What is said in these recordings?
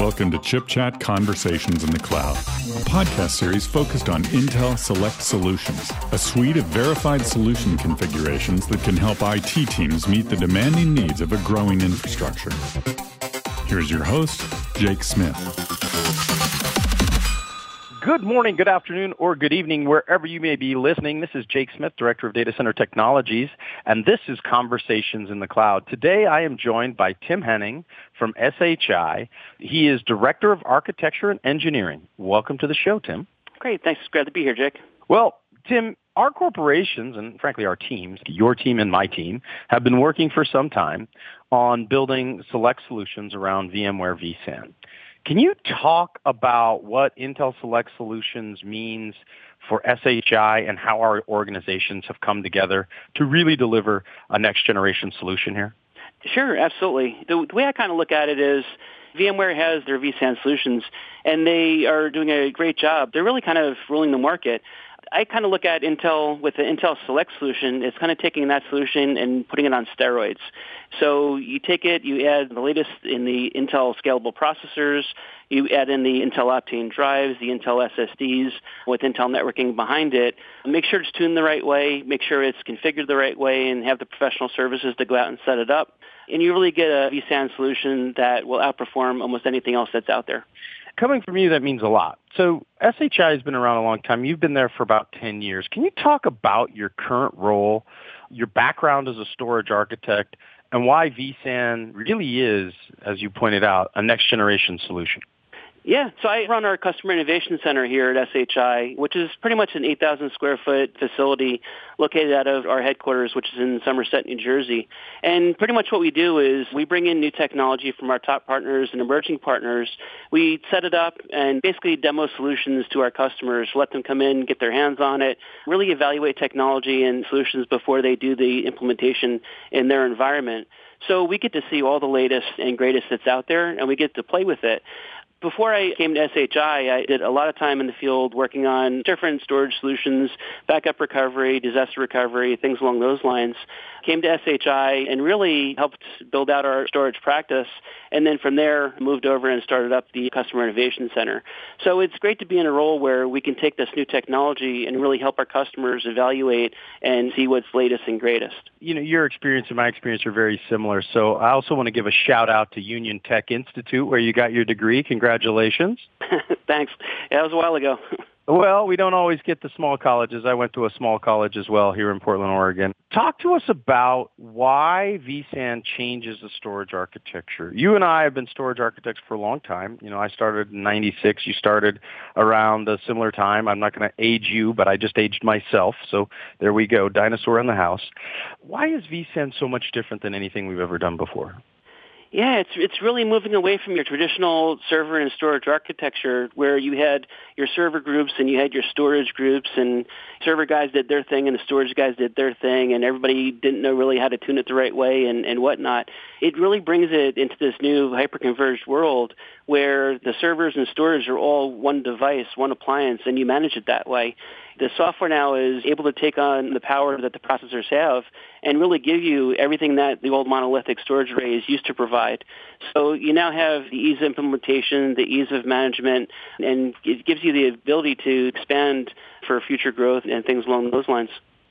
Welcome to Chip Chat Conversations in the Cloud, a podcast series focused on Intel Select Solutions, a suite of verified solution configurations that can help IT teams meet the demanding needs of a growing infrastructure. Here's your host, Jake Smith. Good morning, good afternoon, or good evening, wherever you may be listening. This is Jake Smith, Director of Data Center Technologies, and this is Conversations in the Cloud. Today I am joined by Tim Henning from SHI. He is Director of Architecture and Engineering. Welcome to the show, Tim. Great. Thanks. Glad to be here, Jake. Well, Tim, our corporations and frankly our teams, your team and my team, have been working for some time on building select solutions around VMware vSAN. Can you talk about what Intel Select Solutions means for SHI and how our organizations have come together to really deliver a next generation solution here? Sure, absolutely. The, the way I kind of look at it is VMware has their vSAN solutions, and they are doing a great job. They're really kind of ruling the market. I kind of look at Intel with the Intel Select solution. It's kind of taking that solution and putting it on steroids. So you take it, you add the latest in the Intel scalable processors, you add in the Intel Optane drives, the Intel SSDs with Intel networking behind it. Make sure it's tuned the right way, make sure it's configured the right way, and have the professional services to go out and set it up. And you really get a vSAN solution that will outperform almost anything else that's out there coming from you, that means a lot. So SHI has been around a long time. You've been there for about 10 years. Can you talk about your current role, your background as a storage architect, and why vSAN really is, as you pointed out, a next generation solution? Yeah, so I run our Customer Innovation Center here at SHI, which is pretty much an 8,000 square foot facility located out of our headquarters, which is in Somerset, New Jersey. And pretty much what we do is we bring in new technology from our top partners and emerging partners. We set it up and basically demo solutions to our customers, let them come in, get their hands on it, really evaluate technology and solutions before they do the implementation in their environment. So we get to see all the latest and greatest that's out there, and we get to play with it before I came to SHI, I did a lot of time in the field working on different storage solutions, backup recovery, disaster recovery, things along those lines. Came to SHI and really helped build out our storage practice, and then from there moved over and started up the Customer Innovation Center. So it's great to be in a role where we can take this new technology and really help our customers evaluate and see what's latest and greatest. You know, your experience and my experience are very similar. So I also want to give a shout out to Union Tech Institute where you got your degree. Congratulations. Thanks. Yeah, it was a while ago. Well, we don't always get the small colleges. I went to a small college as well here in Portland, Oregon. Talk to us about why vSAN changes the storage architecture. You and I have been storage architects for a long time. You know, I started in 96. You started around a similar time. I'm not going to age you, but I just aged myself. So there we go, dinosaur in the house. Why is vSAN so much different than anything we've ever done before? Yeah, it's it's really moving away from your traditional server and storage architecture where you had your server groups and you had your storage groups and server guys did their thing and the storage guys did their thing and everybody didn't know really how to tune it the right way and, and whatnot. It really brings it into this new hyper-converged world where the servers and storage are all one device, one appliance, and you manage it that way the software now is able to take on the power that the processors have and really give you everything that the old monolithic storage arrays used to provide. So you now have the ease of implementation, the ease of management, and it gives you the ability to expand for future growth and things along those lines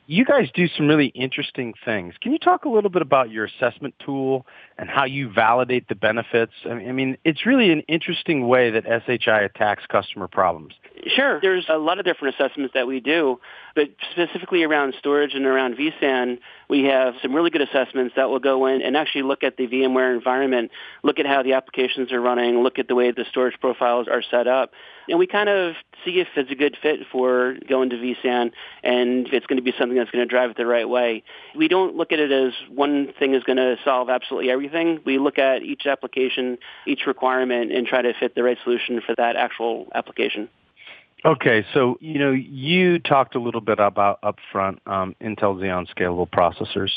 you guys do some really interesting things. Can you talk a little bit about your assessment tool and how you validate the benefits? I mean, it's really an interesting way that SHI attacks customer problems. Sure. There's a lot of different assessments that we do, but specifically around storage and around vSAN, we have some really good assessments that will go in and actually look at the VMware environment, look at how the applications are running, look at the way the storage profiles are set up. And we kind of see if it's a good fit for going to vSAN and if it's going to be something that's going to drive it the right way. We don't look at it as one thing is going to solve absolutely everything. We look at each application, each requirement, and try to fit the right solution for that actual application. Okay, so you know you talked a little bit about upfront um, Intel Xeon scalable processors.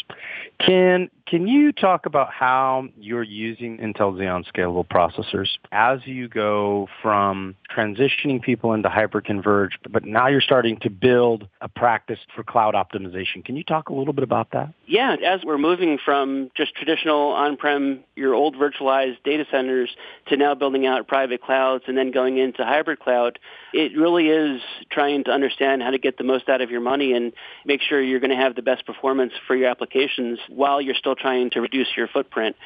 Can Can you talk about how you're using Intel Xeon scalable processors as you go from transitioning people into hyperconverged, but now you're starting to build a practice for cloud optimization. Can you talk a little bit about that? Yeah, as we're moving from just traditional on-prem, your old virtualized data centers to now building out private clouds and then going into hybrid cloud, it really is trying to understand how to get the most out of your money and make sure you're going to have the best performance for your applications while you're still trying to reduce your footprint.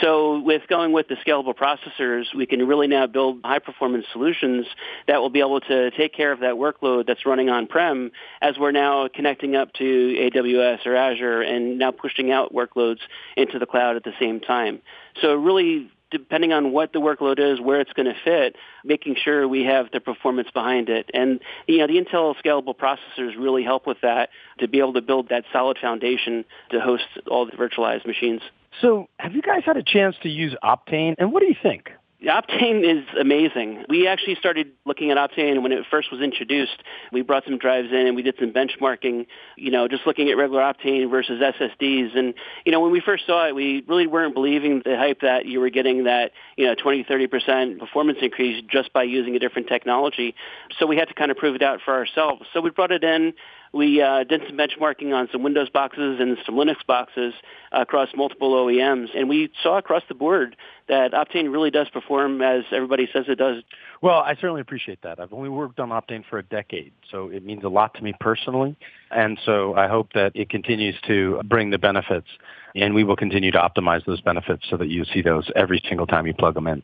So with going with the scalable processors, we can really now build high performance solutions that will be able to take care of that workload that's running on-prem as we're now connecting up to AWS or Azure and now pushing out workloads into the cloud at the same time. So really depending on what the workload is, where it's going to fit, making sure we have the performance behind it. And you know, the Intel scalable processors really help with that to be able to build that solid foundation to host all the virtualized machines. So, have you guys had a chance to use Optane, and what do you think? Optane is amazing. We actually started looking at Optane when it first was introduced. We brought some drives in and we did some benchmarking, you know, just looking at regular Optane versus SSDs. And, you know, when we first saw it, we really weren't believing the hype that you were getting that, you know, 20, 30% performance increase just by using a different technology. So we had to kind of prove it out for ourselves. So we brought it in. We uh, did some benchmarking on some Windows boxes and some Linux boxes across multiple OEMs, and we saw across the board that Optane really does perform as everybody says it does. Well, I certainly appreciate that. I've only worked on Optane for a decade, so it means a lot to me personally, and so I hope that it continues to bring the benefits and we will continue to optimize those benefits so that you see those every single time you plug them in.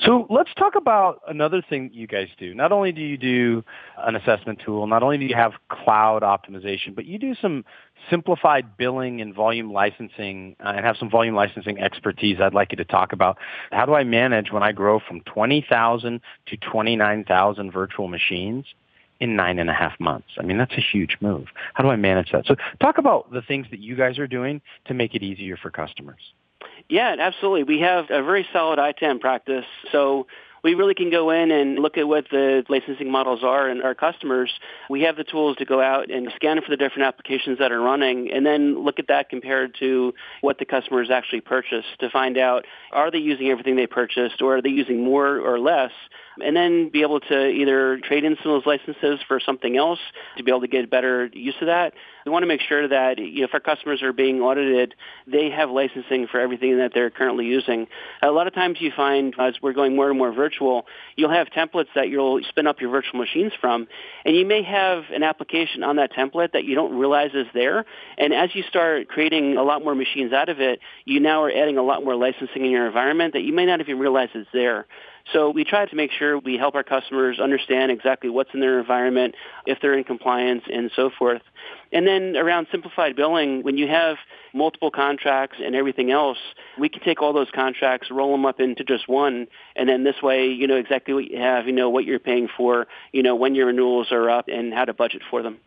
So let's talk about another thing you guys do. Not only do you do an assessment tool, not only do you have cloud optimization, but you do some simplified billing and volume licensing uh, and have some volume licensing expertise I'd like you to talk about. How do I manage when I grow from 20,000 to 29,000 virtual machines? In nine and a half months. I mean, that's a huge move. How do I manage that? So talk about the things that you guys are doing to make it easier for customers. Yeah, absolutely. We have a very solid ITAM practice. So we really can go in and look at what the licensing models are and our customers. We have the tools to go out and scan for the different applications that are running and then look at that compared to what the customers actually purchased to find out are they using everything they purchased or are they using more or less and then be able to either trade in some of those licenses for something else to be able to get better use of that. We want to make sure that you know, if our customers are being audited, they have licensing for everything that they're currently using. A lot of times you find as we're going more and more virtual, you'll have templates that you'll spin up your virtual machines from, and you may have an application on that template that you don't realize is there. And as you start creating a lot more machines out of it, you now are adding a lot more licensing in your environment that you may not even realize is there. So we try to make sure we help our customers understand exactly what's in their environment, if they're in compliance, and so forth. And then around simplified billing, when you have multiple contracts and everything else, we can take all those contracts, roll them up into just one, and then this way you know exactly what you have, you know what you're paying for, you know when your renewals are up, and how to budget for them.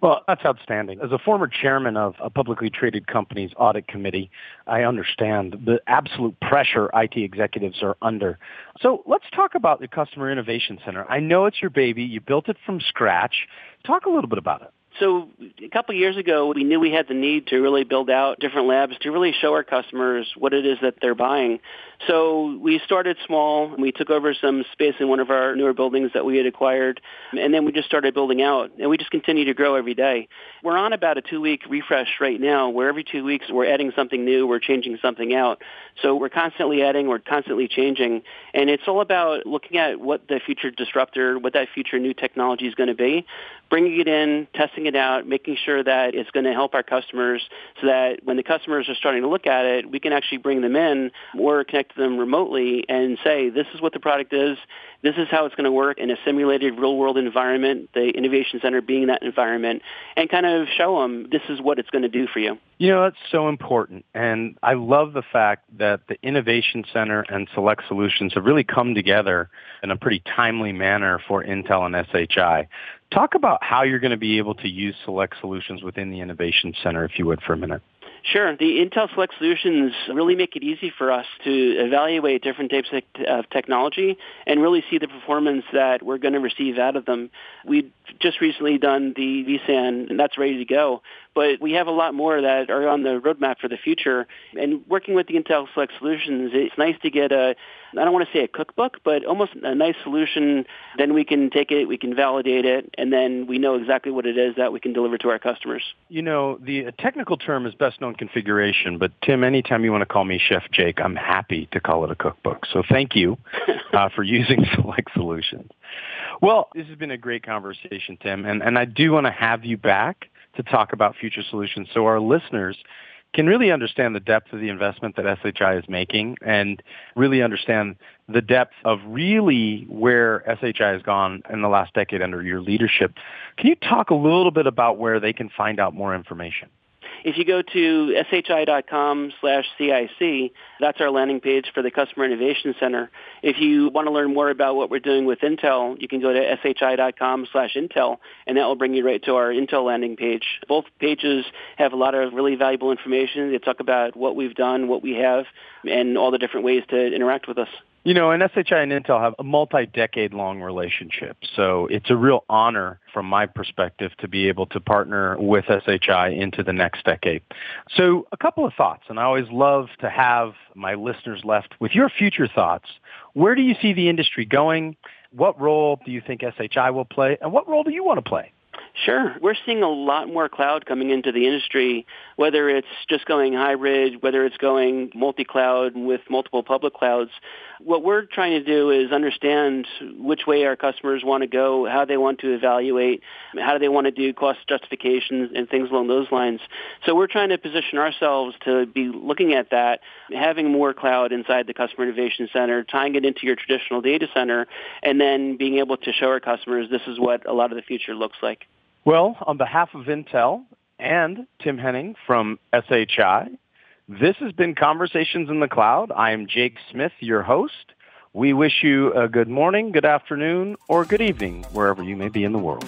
Well, that's outstanding. As a former chairman of a publicly traded company's audit committee, I understand the absolute pressure IT executives are under. So let's talk about the Customer Innovation Center. I know it's your baby. You built it from scratch. Talk a little bit about it. So a couple years ago, we knew we had the need to really build out different labs to really show our customers what it is that they're buying. So we started small. We took over some space in one of our newer buildings that we had acquired, and then we just started building out, and we just continue to grow every day. We're on about a two-week refresh right now, where every two weeks we're adding something new, we're changing something out. So we're constantly adding, we're constantly changing, and it's all about looking at what the future disruptor, what that future new technology is going to be, bringing it in, testing it out, making sure that it's going to help our customers so that when the customers are starting to look at it, we can actually bring them in or connect to them remotely and say, this is what the product is, this is how it's going to work in a simulated real-world environment, the Innovation Center being that environment, and kind of show them this is what it's going to do for you. You know, that's so important. And I love the fact that the Innovation Center and Select Solutions have really come together in a pretty timely manner for Intel and SHI. Talk about how you're going to be able to use Select Solutions within the Innovation Center, if you would, for a minute. Sure. The Intel Select Solutions really make it easy for us to evaluate different types of technology and really see the performance that we're going to receive out of them. We've just recently done the vSAN, and that's ready to go. But we have a lot more that are on the roadmap for the future. And working with the Intel Select Solutions, it's nice to get a, I don't want to say a cookbook, but almost a nice solution. Then we can take it, we can validate it, and then we know exactly what it is that we can deliver to our customers. You know, the technical term is best known configuration, but Tim, anytime you want to call me Chef Jake, I'm happy to call it a cookbook. So thank you uh, for using Select Solutions. Well, this has been a great conversation, Tim, and, and I do want to have you back to talk about future solutions so our listeners can really understand the depth of the investment that SHI is making and really understand the depth of really where SHI has gone in the last decade under your leadership. Can you talk a little bit about where they can find out more information? If you go to shi.com slash CIC, that's our landing page for the Customer Innovation Center. If you want to learn more about what we're doing with Intel, you can go to shi.com slash Intel, and that will bring you right to our Intel landing page. Both pages have a lot of really valuable information. They talk about what we've done, what we have, and all the different ways to interact with us. You know, and SHI and Intel have a multi-decade long relationship. So it's a real honor from my perspective to be able to partner with SHI into the next decade. So a couple of thoughts, and I always love to have my listeners left with your future thoughts. Where do you see the industry going? What role do you think SHI will play? And what role do you want to play? Sure. We're seeing a lot more cloud coming into the industry, whether it's just going hybrid, whether it's going multi-cloud with multiple public clouds. What we're trying to do is understand which way our customers want to go, how they want to evaluate, how do they want to do cost justifications and things along those lines. So we're trying to position ourselves to be looking at that, having more cloud inside the Customer Innovation Center, tying it into your traditional data center, and then being able to show our customers this is what a lot of the future looks like. Well, on behalf of Intel and Tim Henning from SHI, this has been Conversations in the Cloud. I am Jake Smith, your host. We wish you a good morning, good afternoon, or good evening, wherever you may be in the world.